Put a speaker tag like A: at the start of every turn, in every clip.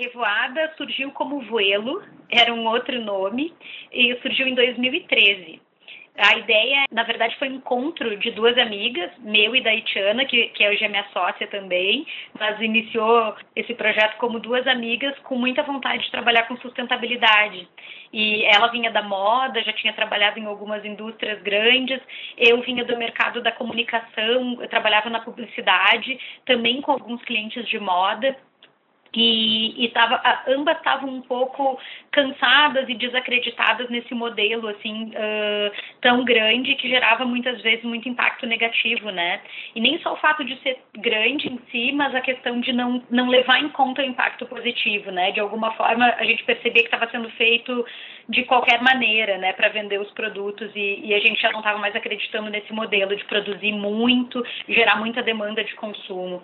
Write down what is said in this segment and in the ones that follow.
A: Revoada surgiu como Vuelo, era um outro nome, e surgiu em 2013. A ideia, na verdade, foi um encontro de duas amigas, meu e da Itiana, que, que hoje é minha sócia também, mas iniciou esse projeto como duas amigas com muita vontade de trabalhar com sustentabilidade. E ela vinha da moda, já tinha trabalhado em algumas indústrias grandes, eu vinha do mercado da comunicação, eu trabalhava na publicidade, também com alguns clientes de moda e, e tava, ambas estavam um pouco cansadas e desacreditadas nesse modelo assim uh, tão grande que gerava muitas vezes muito impacto negativo, né? E nem só o fato de ser grande em si, mas a questão de não, não levar em conta o impacto positivo, né? De alguma forma a gente percebia que estava sendo feito de qualquer maneira, né, para vender os produtos e, e a gente já não estava mais acreditando nesse modelo de produzir muito, gerar muita demanda de consumo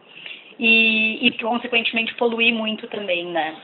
A: e, e consequentemente poluir muito também, né?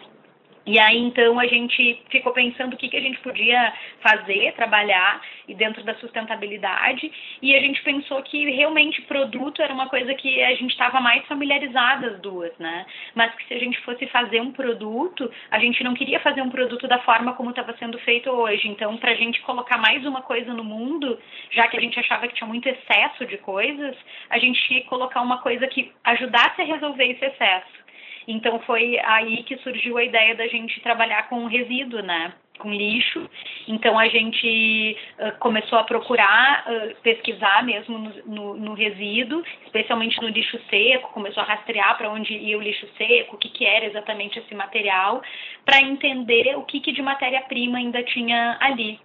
A: E aí então a gente ficou pensando o que, que a gente podia fazer, trabalhar e dentro da sustentabilidade, e a gente pensou que realmente produto era uma coisa que a gente estava mais familiarizada as duas, né? Mas que se a gente fosse fazer um produto, a gente não queria fazer um produto da forma como estava sendo feito hoje. Então, para a gente colocar mais uma coisa no mundo, já que a gente achava que tinha muito excesso de coisas, a gente que colocar uma coisa que ajudasse a resolver esse excesso. Então foi aí que surgiu a ideia da gente trabalhar com resíduo, né? com lixo. Então a gente uh, começou a procurar, uh, pesquisar mesmo no, no, no, resíduo, especialmente no lixo seco, começou a rastrear para onde ia o lixo seco, o que, que era exatamente esse material, para entender o que, que de matéria-prima ainda tinha ali.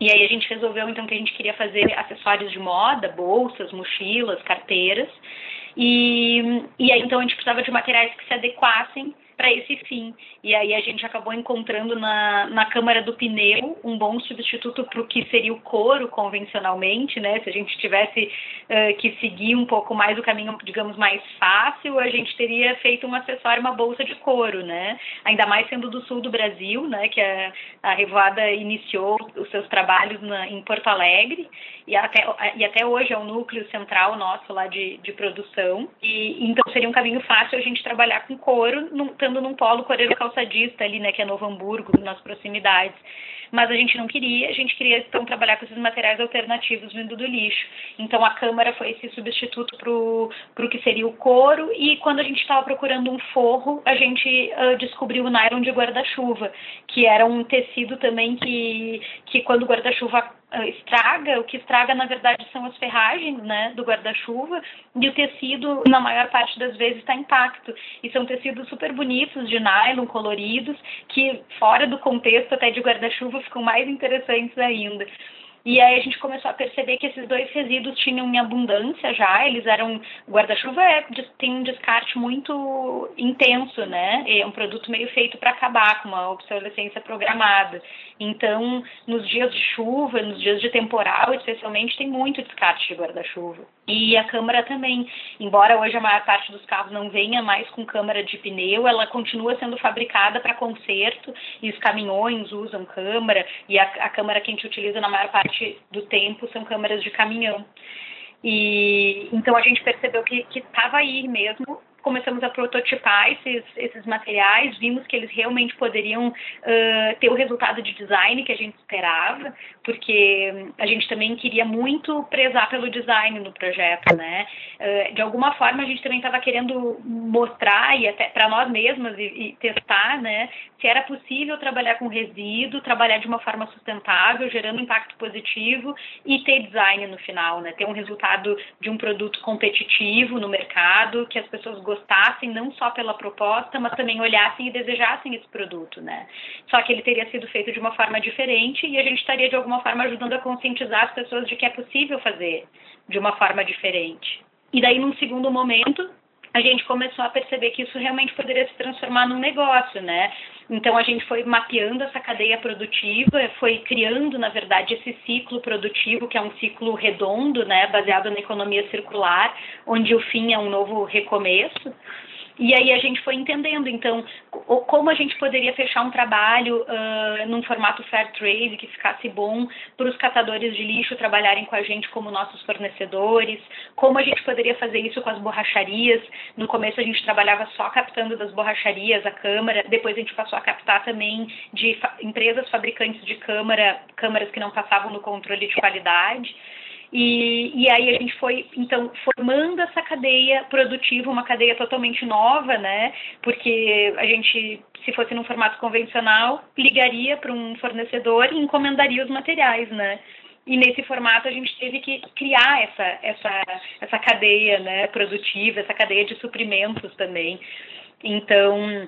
A: E aí a gente resolveu então que a gente queria fazer acessórios de moda, bolsas, mochilas, carteiras. E, e aí, então, a gente precisava de materiais que se adequassem para esse fim. E aí a gente acabou encontrando na, na câmara do pneu um bom substituto para o que seria o couro convencionalmente, né? Se a gente tivesse uh, que seguir um pouco mais o caminho, digamos, mais fácil, a gente teria feito um acessório, uma bolsa de couro, né? Ainda mais sendo do sul do Brasil, né? Que a, a Revoada iniciou os seus trabalhos na, em Porto Alegre e até, e até hoje é o núcleo central nosso lá de, de produção. E então seria um caminho fácil a gente trabalhar com couro, num, estando num polo coreano calçadista ali, né, que é Novo Hamburgo, nas proximidades mas a gente não queria, a gente queria então trabalhar com esses materiais alternativos vindo do lixo. Então a câmara foi esse substituto para o que seria o couro e quando a gente estava procurando um forro, a gente uh, descobriu o nylon de guarda-chuva, que era um tecido também que, que quando o guarda-chuva estraga, o que estraga na verdade são as ferragens né, do guarda-chuva e o tecido, na maior parte das vezes, está intacto. E são tecidos super bonitos, de nylon, coloridos, que fora do contexto até de guarda-chuva ficam mais interessantes ainda. E aí a gente começou a perceber que esses dois resíduos tinham em abundância já, eles eram. Guarda-chuva é, tem um descarte muito intenso, né? É um produto meio feito para acabar, com uma obsolescência programada. Então, nos dias de chuva, nos dias de temporal, especialmente, tem muito descarte de guarda-chuva. E a câmara também, embora hoje a maior parte dos carros não venha mais com câmara de pneu, ela continua sendo fabricada para conserto e os caminhões usam câmara e a, a câmara que a gente utiliza na maior parte do tempo são câmaras de caminhão. E então a gente percebeu que estava aí mesmo começamos a prototipar esses, esses materiais, vimos que eles realmente poderiam uh, ter o resultado de design que a gente esperava, porque a gente também queria muito prezar pelo design no projeto, né? Uh, de alguma forma a gente também estava querendo mostrar e até para nós mesmas e, e, testar, né, se era possível trabalhar com resíduo, trabalhar de uma forma sustentável, gerando impacto positivo e ter design no final, né? Ter um resultado de um produto competitivo no mercado, que as pessoas gostassem não só pela proposta, mas também olhassem e desejassem esse produto, né? Só que ele teria sido feito de uma forma diferente e a gente estaria de alguma forma ajudando a conscientizar as pessoas de que é possível fazer de uma forma diferente. E daí, num segundo momento, a gente começou a perceber que isso realmente poderia se transformar num negócio, né? Então a gente foi mapeando essa cadeia produtiva, foi criando, na verdade, esse ciclo produtivo, que é um ciclo redondo, né, baseado na economia circular, onde o fim é um novo recomeço. E aí a gente foi entendendo, então, como a gente poderia fechar um trabalho uh, num formato fair trade que ficasse bom para os catadores de lixo trabalharem com a gente como nossos fornecedores, como a gente poderia fazer isso com as borracharias. No começo a gente trabalhava só captando das borracharias a câmara, depois a gente passou a captar também de fa empresas fabricantes de câmara, câmaras que não passavam no controle de qualidade. E, e aí a gente foi, então, formando essa cadeia produtiva, uma cadeia totalmente nova, né? Porque a gente, se fosse num formato convencional, ligaria para um fornecedor e encomendaria os materiais, né? E nesse formato a gente teve que criar essa, essa, essa cadeia né, produtiva, essa cadeia de suprimentos também. Então,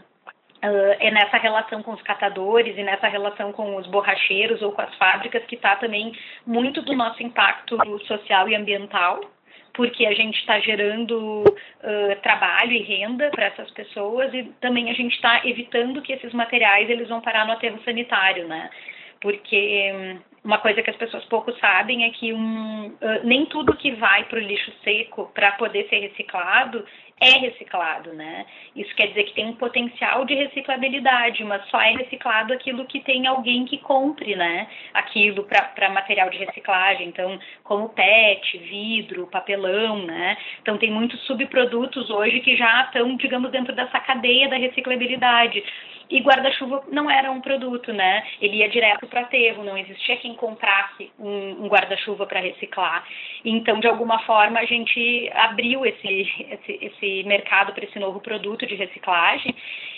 A: Uh, é nessa relação com os catadores e nessa relação com os borracheiros ou com as fábricas que está também muito do nosso impacto social e ambiental, porque a gente está gerando uh, trabalho e renda para essas pessoas e também a gente está evitando que esses materiais eles vão parar no aterro sanitário, né? Porque um, uma coisa que as pessoas pouco sabem é que um, uh, nem tudo que vai para o lixo seco para poder ser reciclado é reciclado, né? Isso quer dizer que tem um potencial de reciclabilidade, mas só é reciclado aquilo que tem alguém que compre, né? Aquilo para material de reciclagem, então, como PET, vidro, papelão, né? Então, tem muitos subprodutos hoje que já estão, digamos, dentro dessa cadeia da reciclabilidade. E guarda-chuva não era um produto, né? Ele ia direto para aterro, não existia quem comprasse um, um guarda-chuva para reciclar. Então, de alguma forma, a gente abriu esse, esse, esse mercado para esse novo produto de reciclagem.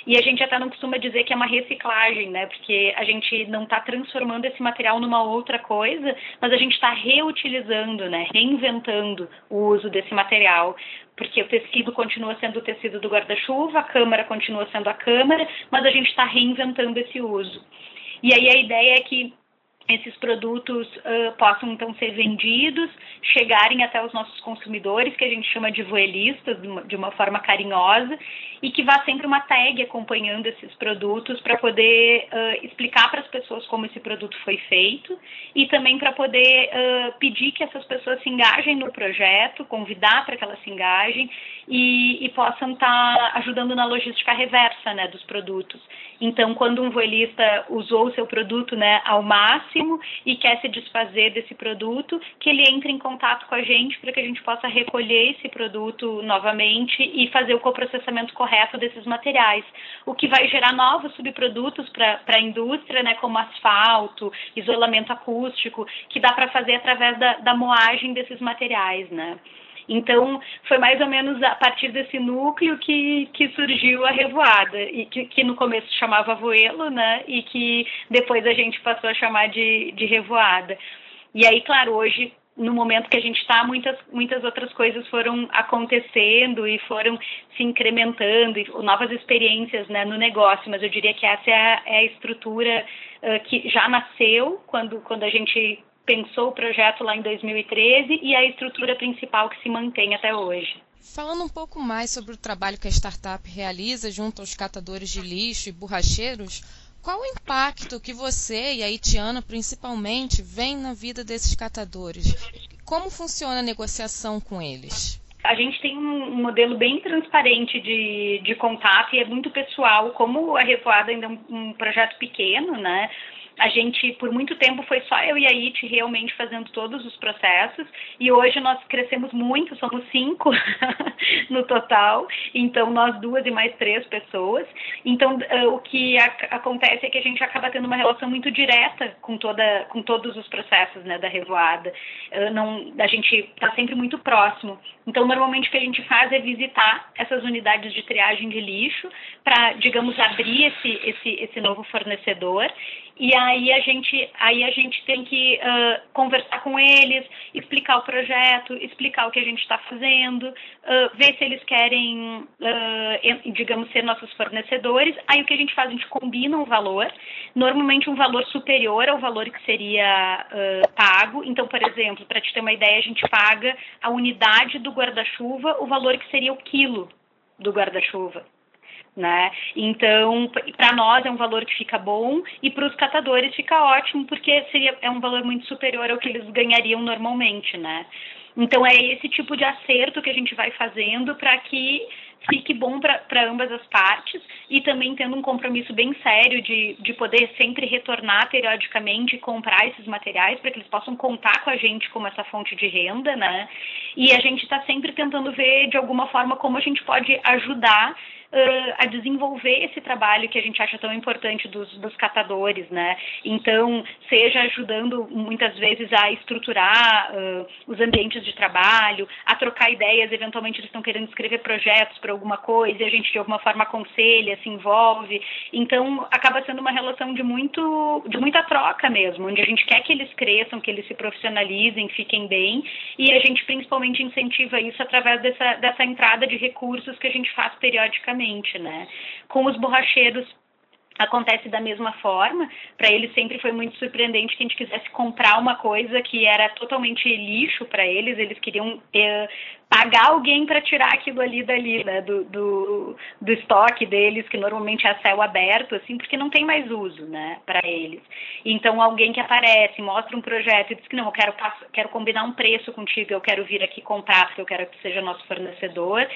A: E a gente até não costuma dizer que é uma reciclagem, né? Porque a gente não está transformando esse material numa outra coisa, mas a gente está reutilizando, né? Reinventando o uso desse material porque o tecido continua sendo o tecido do guarda-chuva, a câmara continua sendo a câmara, mas a gente está reinventando esse uso. E aí a ideia é que esses produtos uh, possam então ser vendidos, chegarem até os nossos consumidores, que a gente chama de voelistas, de uma, forma carinhosa, e que vá sempre uma tag acompanhando esses produtos para poder uh, explicar para as pessoas como esse produto foi feito e também para poder uh, pedir que essas pessoas se engajem no projeto, convidar para que elas se engajem e, e possam estar tá ajudando na logística reversa né, dos produtos. Então, quando um voelista usou o seu produto né, ao máximo e quer se desfazer desse produto, que ele entre em contato com a gente para que a gente possa recolher esse produto novamente e fazer o coprocessamento correto desses materiais, o que vai gerar novos subprodutos para a indústria, né, como asfalto, isolamento acústico, que dá para fazer através da, da moagem desses materiais, né. Então, foi mais ou menos a partir desse núcleo que, que surgiu a revoada, e que, que no começo chamava voelo, né? E que depois a gente passou a chamar de, de revoada. E aí, claro, hoje no momento que a gente está, muitas, muitas outras coisas foram acontecendo e foram se incrementando, e novas experiências né, no negócio, mas eu diria que essa é a, é a estrutura uh, que já nasceu quando, quando a gente pensou o projeto lá em 2013 e a estrutura principal que se mantém até hoje.
B: Falando um pouco mais sobre o trabalho que a startup realiza junto aos catadores de lixo e borracheiros, qual o impacto que você e a Itiana principalmente vem na vida desses catadores? Como funciona a negociação com eles?
A: a gente tem um modelo bem transparente de, de contato e é muito pessoal. Como a Revoada ainda é um, um projeto pequeno, né? A gente, por muito tempo, foi só eu e a It realmente fazendo todos os processos, e hoje nós crescemos muito, somos cinco no total, então nós duas e mais três pessoas. Então, uh, o que acontece é que a gente acaba tendo uma relação muito direta com, toda, com todos os processos né, da revoada. Uh, não, a gente está sempre muito próximo. Então, normalmente o que a gente faz é visitar essas unidades de triagem de lixo para, digamos, abrir esse, esse, esse novo fornecedor e aí a gente, aí a gente tem que uh, conversar com eles, explicar o projeto, explicar o que a gente está fazendo, uh, ver se eles querem, uh, digamos, ser nossos fornecedores. Aí o que a gente faz, a gente combina um valor, normalmente um valor superior ao valor que seria pago. Então, por exemplo, para te ter uma ideia, a gente paga a unidade do guarda-chuva, o valor que seria o quilo do guarda-chuva né? Então, para nós é um valor que fica bom e para os catadores fica ótimo porque seria é um valor muito superior ao que eles ganhariam normalmente, né? Então é esse tipo de acerto que a gente vai fazendo para que fique bom para ambas as partes e também tendo um compromisso bem sério de, de poder sempre retornar periodicamente e comprar esses materiais para que eles possam contar com a gente como essa fonte de renda, né? E a gente está sempre tentando ver de alguma forma como a gente pode ajudar uh, a desenvolver esse trabalho que a gente acha tão importante dos, dos catadores, né? Então, seja ajudando muitas vezes a estruturar uh, os ambientes de trabalho, a trocar ideias, eventualmente eles estão querendo escrever projetos para alguma coisa e a gente de alguma forma aconselha, se envolve. Então, acaba sendo uma relação de muito de muita troca mesmo, onde a gente quer que eles cresçam, que eles se profissionalizem, fiquem bem, e a gente principalmente incentiva isso através dessa, dessa entrada de recursos que a gente faz periodicamente né? Com os borracheiros acontece da mesma forma. Para eles sempre foi muito surpreendente que a gente quisesse comprar uma coisa que era totalmente lixo para eles. Eles queriam eh, pagar alguém para tirar aquilo ali dali, né, do, do, do, estoque deles, que normalmente é a céu aberto, assim, porque não tem mais uso, né, para eles. Então alguém que aparece, mostra um projeto e diz que não, eu quero, quero combinar um preço contigo, eu quero vir aqui comprar porque eu quero que seja nosso fornecedor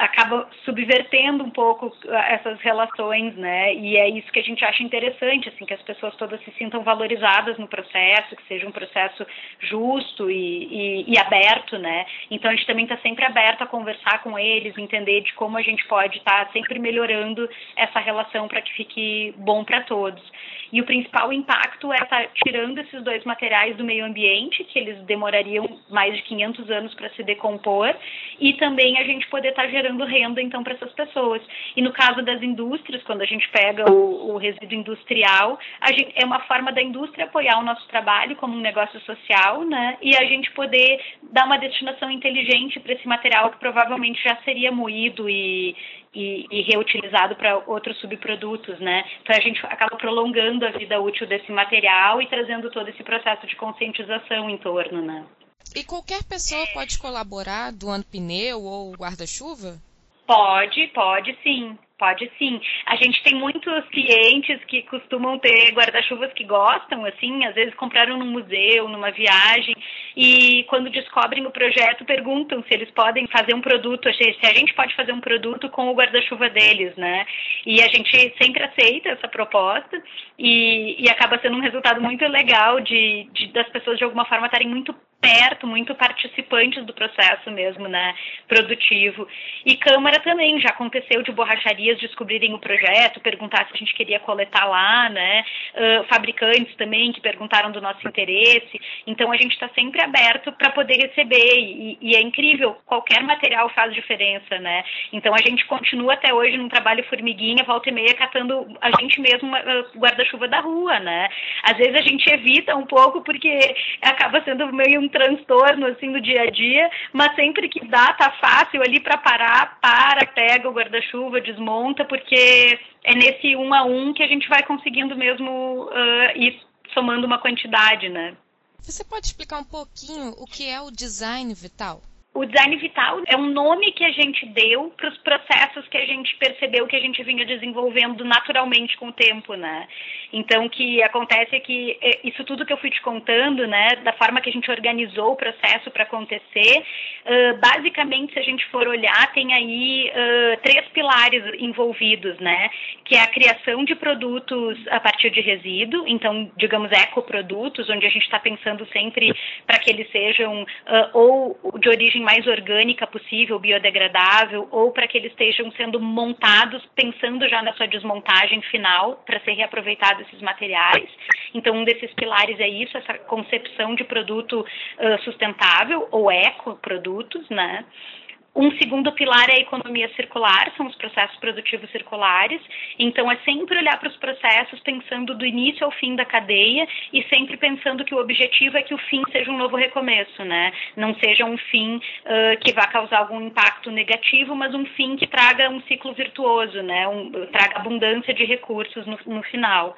A: acaba subvertendo um pouco ah, essas relações, né? E é isso que a gente acha interessante, assim, que as pessoas todas se sintam valorizadas no processo, que seja um processo justo e, e, e aberto, né? Então a gente também está sempre aberto a conversar com eles, entender de como a gente pode estar tá sempre melhorando essa relação para que fique bom para todos. E o principal impacto é estar tá tirando esses dois materiais do meio ambiente, que eles demorariam mais de 500 anos para se decompor, e também a gente poder estar tá gerando renda então para essas pessoas. E no caso das indústrias, quando a gente pega o, o resíduo industrial, gente, é uma forma da indústria apoiar o nosso trabalho como um negócio social, né? E a gente poder dar uma destinação inteligente para esse material que provavelmente já seria moído e, e, e reutilizado para outros subprodutos, né? Então a gente acaba prolongando a vida útil desse material e trazendo todo esse processo de conscientização em torno, né?
B: E qualquer pessoa pode colaborar doando pneu ou guarda-chuva?
A: Pode, pode sim. Pode sim. A gente tem muitos clientes que costumam ter guarda-chuvas que gostam, assim, às vezes compraram num museu, numa viagem, e quando descobrem o projeto perguntam se eles podem fazer um produto, se a gente pode fazer um produto com o guarda-chuva deles, né? E a gente sempre aceita essa proposta e, e acaba sendo um resultado muito legal de, de das pessoas de alguma forma estarem muito perto, muito participantes do processo mesmo, né, produtivo. E Câmara também, já aconteceu de borracharias descobrirem o projeto, perguntar se a gente queria coletar lá, né, uh, fabricantes também que perguntaram do nosso interesse. Então a gente está sempre aberto para poder receber e, e, é incrível, qualquer material faz diferença, né. Então a gente continua até hoje num trabalho formiguinha, volta e meia, catando a gente mesmo uh, guarda-chuva da rua, né. Às vezes a gente evita um pouco porque acaba sendo meio um transtorno assim do dia a dia, mas sempre que dá, tá fácil ali para parar, para, pega o guarda-chuva, desmonta, porque é nesse um a um que a gente vai conseguindo mesmo uh, ir somando uma quantidade, né?
B: Você pode explicar um pouquinho o que é o design vital?
A: O design vital é um nome que a gente deu para os processos que a gente percebeu que a gente vinha desenvolvendo naturalmente com o tempo, né? Então, o que acontece é que é, isso tudo que eu fui te contando, né, da forma que a gente organizou o processo para acontecer, uh, basicamente, se a gente for olhar, tem aí uh, três pilares envolvidos, né? Que é a criação de produtos a partir de resíduo, então, digamos, ecoprodutos, onde a gente está pensando sempre para que eles sejam uh, ou de origem mais orgânica possível, biodegradável, ou para que eles estejam sendo montados pensando já na sua desmontagem final para ser reaproveitado esses materiais. Então, um desses pilares é isso, essa concepção de produto uh, sustentável ou ecoprodutos, né? Um segundo pilar é a economia circular, são os processos produtivos circulares. Então, é sempre olhar para os processos pensando do início ao fim da cadeia e sempre pensando que o objetivo é que o fim seja um novo recomeço, né? Não seja um fim uh, que vá causar algum impacto negativo, mas um fim que traga um ciclo virtuoso, né? Um, traga abundância de recursos no, no final.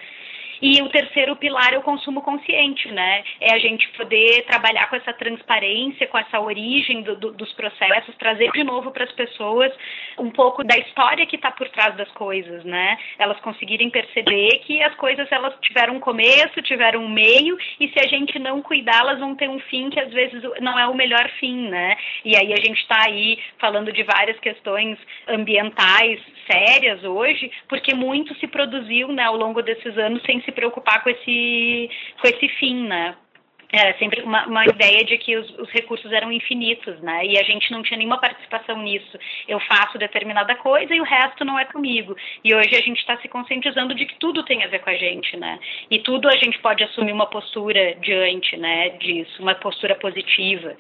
A: E o terceiro pilar é o consumo consciente, né? É a gente poder trabalhar com essa transparência, com essa origem do, do, dos processos, trazer de novo para as pessoas um pouco da história que está por trás das coisas, né? Elas conseguirem perceber que as coisas elas tiveram um começo, tiveram um meio, e se a gente não cuidar, elas vão ter um fim que às vezes não é o melhor fim, né? E aí a gente está aí falando de várias questões ambientais sérias hoje, porque muito se produziu né, ao longo desses anos sem se preocupar com esse, com esse fim, né? Era sempre uma, uma ideia de que os, os, recursos eram infinitos, né? E a gente não tinha nenhuma participação nisso. Eu faço determinada coisa e o resto não é comigo. E hoje a gente está se conscientizando de que tudo tem a ver com a gente, né? E tudo a gente pode assumir uma postura diante, né? Disso, uma postura positiva.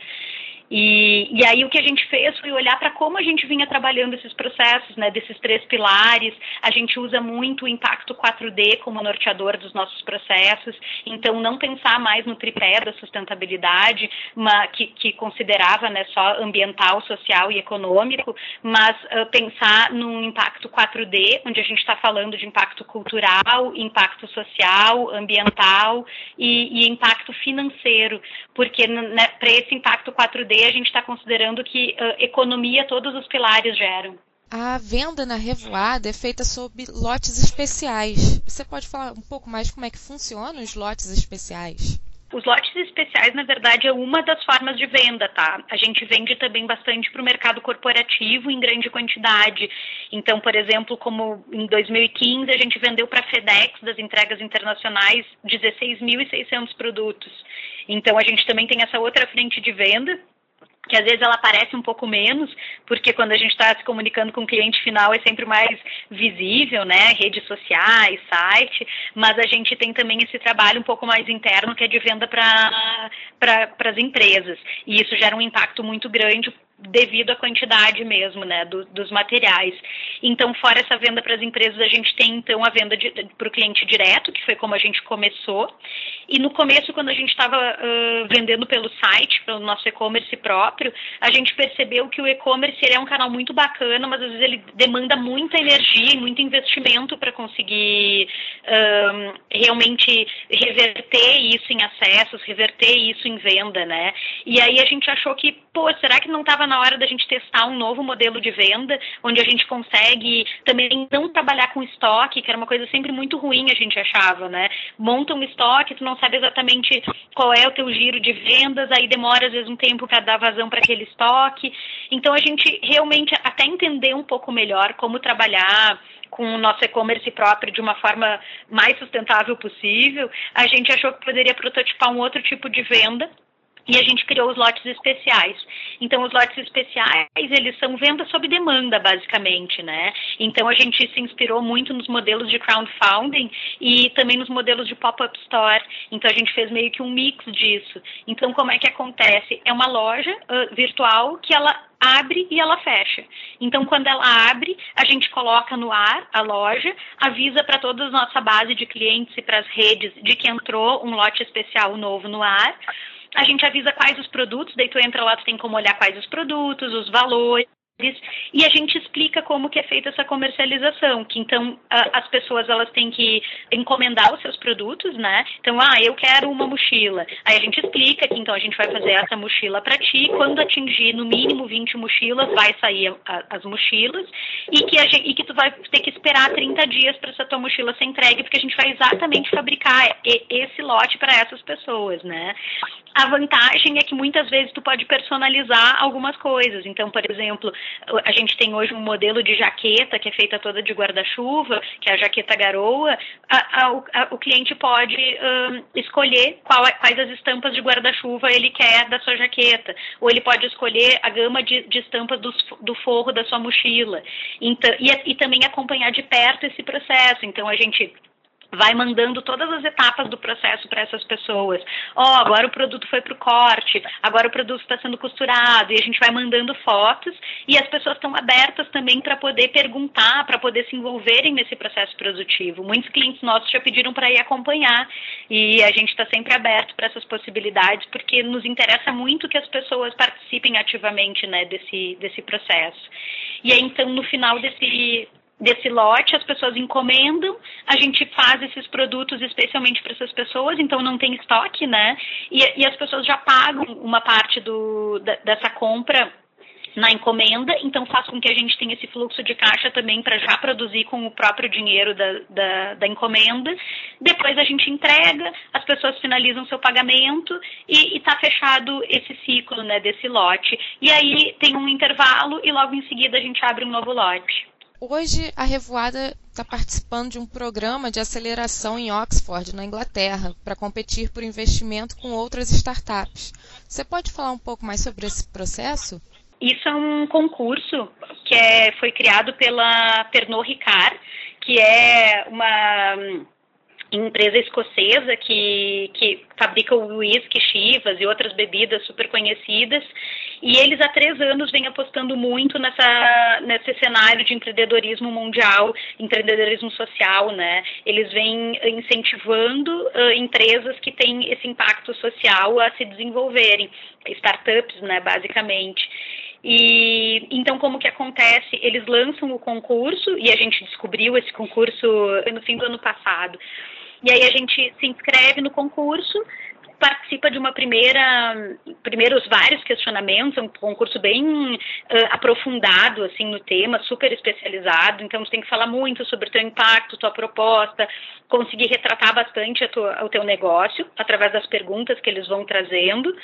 A: E, e aí o que a gente fez foi olhar para como a gente vinha trabalhando esses processos, né, desses três pilares. A gente usa muito o impacto 4D como norteador dos nossos processos. Então, não pensar mais no tripé da sustentabilidade, uma, que, que considerava né, só ambiental, social e econômico, mas uh, pensar num impacto 4D, onde a gente está falando de impacto cultural, impacto social, ambiental e, e impacto financeiro, porque né, para esse impacto 4D a gente está considerando que uh, economia todos os pilares geram.
B: A venda na Revoada é feita sob lotes especiais. Você pode falar um pouco mais como é que funcionam os lotes especiais?
A: Os lotes especiais, na verdade, é uma das formas de venda, tá? A gente vende também bastante para o mercado corporativo em grande quantidade. Então, por exemplo, como em 2015 a gente vendeu para a FedEx das entregas internacionais 16.600 produtos. Então, a gente também tem essa outra frente de venda que às vezes ela aparece um pouco menos, porque quando a gente está se comunicando com o cliente final é sempre mais visível, né? Redes sociais, site, mas a gente tem também esse trabalho um pouco mais interno que é de venda para pra, as empresas. E isso gera um impacto muito grande devido à quantidade mesmo, né, do, dos materiais. Então, fora essa venda para as empresas, a gente tem então a venda para o cliente direto, que foi como a gente começou. E no começo, quando a gente estava uh, vendendo pelo site, pelo nosso e-commerce próprio, a gente percebeu que o e-commerce é um canal muito bacana, mas às vezes ele demanda muita energia e muito investimento para conseguir uh, realmente reverter isso em acessos, reverter isso em venda, né? E aí a gente achou que, pô, será que não estava na hora da gente testar um novo modelo de venda, onde a gente consegue também não trabalhar com estoque, que era uma coisa sempre muito ruim, a gente achava, né? Monta um estoque, tu não sabe exatamente qual é o teu giro de vendas, aí demora às vezes um tempo para dar vazão para aquele estoque. Então a gente realmente até entender um pouco melhor como trabalhar com o nosso e-commerce próprio de uma forma mais sustentável possível, a gente achou que poderia prototipar um outro tipo de venda e a gente criou os lotes especiais. Então, os lotes especiais, eles são venda sob demanda, basicamente, né? Então, a gente se inspirou muito nos modelos de crowdfunding e também nos modelos de pop-up store. Então, a gente fez meio que um mix disso. Então, como é que acontece? É uma loja uh, virtual que ela abre e ela fecha. Então, quando ela abre, a gente coloca no ar a loja, avisa para toda a nossa base de clientes e para as redes de que entrou um lote especial novo no ar a gente avisa quais os produtos, daí tu entra lá, tu tem como olhar quais os produtos, os valores, e a gente explica como que é feita essa comercialização, que então a, as pessoas elas têm que encomendar os seus produtos, né? Então, ah, eu quero uma mochila. Aí a gente explica que então a gente vai fazer essa mochila para ti, quando atingir no mínimo 20 mochilas, vai sair a, as mochilas e que, a gente, e que tu vai ter que esperar 30 dias para essa tua mochila ser entregue, porque a gente vai exatamente fabricar esse lote para essas pessoas, né? A vantagem é que muitas vezes tu pode personalizar algumas coisas. Então, por exemplo, a gente tem hoje um modelo de jaqueta que é feita toda de guarda-chuva, que é a jaqueta garoa. A, a, a, o cliente pode um, escolher qual, quais as estampas de guarda-chuva ele quer da sua jaqueta, ou ele pode escolher a gama de, de estampas do, do, forro da sua mochila. Então, e, e também acompanhar de perto esse processo. Então, a gente vai mandando todas as etapas do processo para essas pessoas. Ó, oh, agora o produto foi para o corte, agora o produto está sendo costurado, e a gente vai mandando fotos e as pessoas estão abertas também para poder perguntar, para poder se envolverem nesse processo produtivo. Muitos clientes nossos já pediram para ir acompanhar e a gente está sempre aberto para essas possibilidades porque nos interessa muito que as pessoas participem ativamente né, desse, desse processo. E aí, então, no final desse desse lote, as pessoas encomendam, a gente faz esses produtos especialmente para essas pessoas, então não tem estoque, né? E, e as pessoas já pagam uma parte do, da, dessa compra na encomenda, então faz com que a gente tenha esse fluxo de caixa também para já produzir com o próprio dinheiro da, da, da, encomenda. Depois a gente entrega, as pessoas finalizam seu pagamento e está fechado esse ciclo né, desse lote. E aí tem um intervalo e logo em seguida a gente abre um novo lote.
B: Hoje a Revoada está participando de um programa de aceleração em Oxford, na Inglaterra, para competir por investimento com outras startups. Você pode falar um pouco mais sobre esse processo?
A: Isso é um concurso que é, foi criado pela Pernod Ricard, que é uma empresa escocesa que, que fabrica o whisky, chivas e outras bebidas super conhecidas. E eles há três anos vêm apostando muito nessa, nesse cenário de empreendedorismo mundial, empreendedorismo social, né? Eles vêm incentivando uh, empresas que têm esse impacto social a se desenvolverem, startups, né, basicamente. E então como que acontece? Eles lançam o concurso e a gente descobriu esse concurso no fim do ano passado. E aí a gente se inscreve no concurso, participa de uma primeira, primeiros vários questionamentos, é um concurso bem uh, aprofundado assim no tema, super especializado. Então você tem que falar muito sobre o teu impacto, tua proposta, conseguir retratar bastante tua, o teu negócio através das perguntas que eles vão trazendo.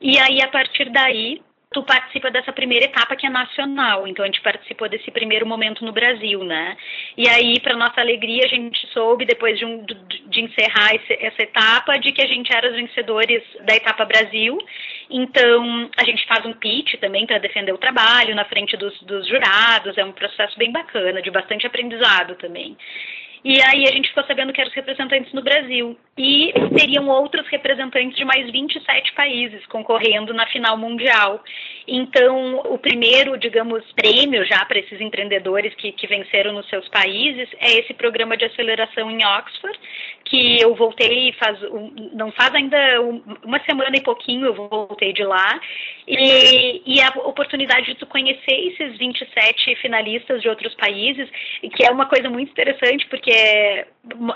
A: E aí a partir daí tu participa dessa primeira etapa que é nacional. Então a gente participou desse primeiro momento no Brasil, né? E aí, para nossa alegria, a gente soube depois de, um, de encerrar esse, essa etapa de que a gente era os vencedores da etapa Brasil. Então a gente faz um pitch também para defender o trabalho na frente dos, dos jurados. É um processo bem bacana, de bastante aprendizado também. E aí a gente ficou sabendo que eram os representantes no Brasil. E teriam outros representantes de mais 27 países concorrendo na final mundial. Então, o primeiro, digamos, prêmio já para esses empreendedores que, que venceram nos seus países é esse programa de aceleração em Oxford, que eu voltei faz não faz ainda uma semana e pouquinho eu voltei de lá. E, e a oportunidade de tu conhecer esses 27 finalistas de outros países que é uma coisa muito interessante porque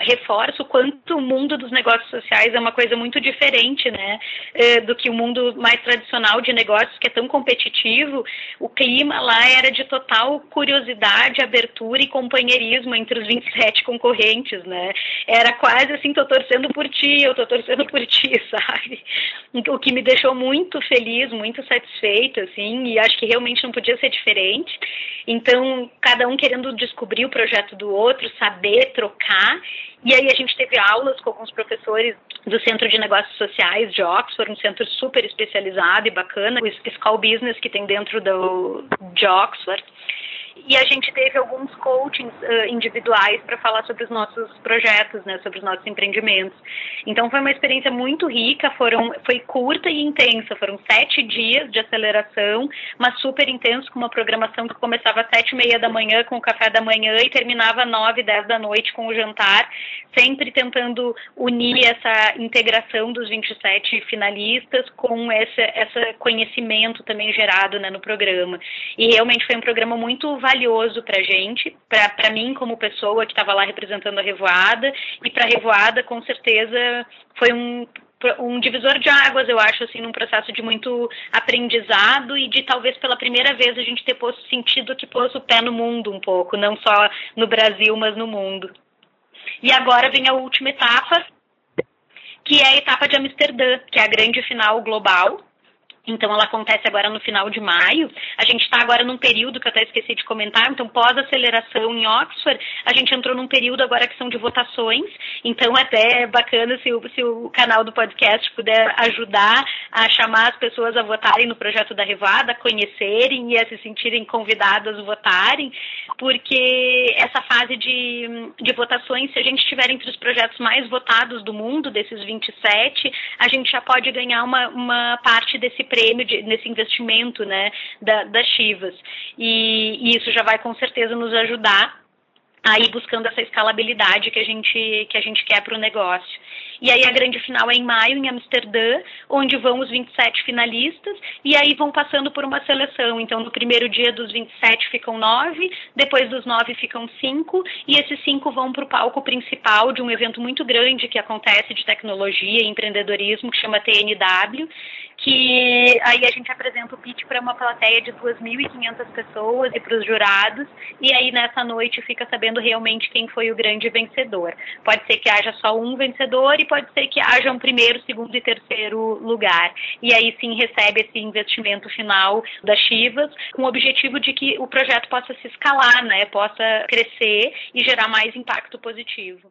A: reforça o quanto o mundo dos negócios sociais é uma coisa muito diferente né? Eh, do que o mundo mais tradicional de negócios que é tão competitivo. O clima lá era de total curiosidade abertura e companheirismo entre os 27 concorrentes né? Era quase assim, tô torcendo por ti, eu tô torcendo por ti, sabe? O que me deixou muito feliz, muito satisfeita, assim, e acho que realmente não podia ser diferente. Então, cada um querendo descobrir o projeto do outro, saber trocar. E aí a gente teve aulas com alguns professores do Centro de Negócios Sociais de Oxford, um centro super especializado e bacana, o School Business que tem dentro do, de Oxford e a gente teve alguns coachings uh, individuais para falar sobre os nossos projetos, né, sobre os nossos empreendimentos. Então foi uma experiência muito rica, foram, foi curta e intensa, foram sete dias de aceleração, mas super intenso, com uma programação que começava às sete e meia da manhã com o café da manhã e terminava às nove, dez da noite com o jantar, sempre tentando unir essa integração dos 27 finalistas com esse, esse conhecimento também gerado né, no programa. E realmente foi um programa muito valioso para a gente, para mim como pessoa que estava lá representando a Revoada, e para a Revoada, com certeza, foi um um divisor de águas, eu acho, assim, num processo de muito aprendizado e de talvez pela primeira vez a gente ter posto sentido que pôs o pé no mundo um pouco, não só no Brasil, mas no mundo. E agora vem a última etapa, que é a etapa de Amsterdã, que é a grande final global, então, ela acontece agora no final de maio. A gente está agora num período que eu até esqueci de comentar. Então, pós-aceleração em Oxford, a gente entrou num período agora que são de votações. Então, é até bacana se o, se o canal do podcast puder ajudar a chamar as pessoas a votarem no projeto da Revada, a conhecerem e a se sentirem convidadas a votarem, porque essa fase de, de votações, se a gente estiver entre os projetos mais votados do mundo, desses 27, a gente já pode ganhar uma, uma parte desse prêmio de, nesse investimento né, da, das Chivas. E, e isso já vai com certeza nos ajudar aí buscando essa escalabilidade que a gente que a gente quer para o negócio. E aí a grande final é em maio em Amsterdã, onde vão os 27 finalistas e aí vão passando por uma seleção. Então no primeiro dia dos 27 ficam nove, depois dos nove ficam cinco e esses cinco vão para o palco principal de um evento muito grande que acontece de tecnologia e empreendedorismo que chama TNW que aí a gente apresenta o pitch para uma plateia de 2.500 pessoas e para os jurados, e aí nessa noite fica sabendo realmente quem foi o grande vencedor. Pode ser que haja só um vencedor e pode ser que haja um primeiro, segundo e terceiro lugar. E aí sim recebe esse investimento final das Chivas, com o objetivo de que o projeto possa se escalar, né, possa crescer e gerar mais impacto positivo.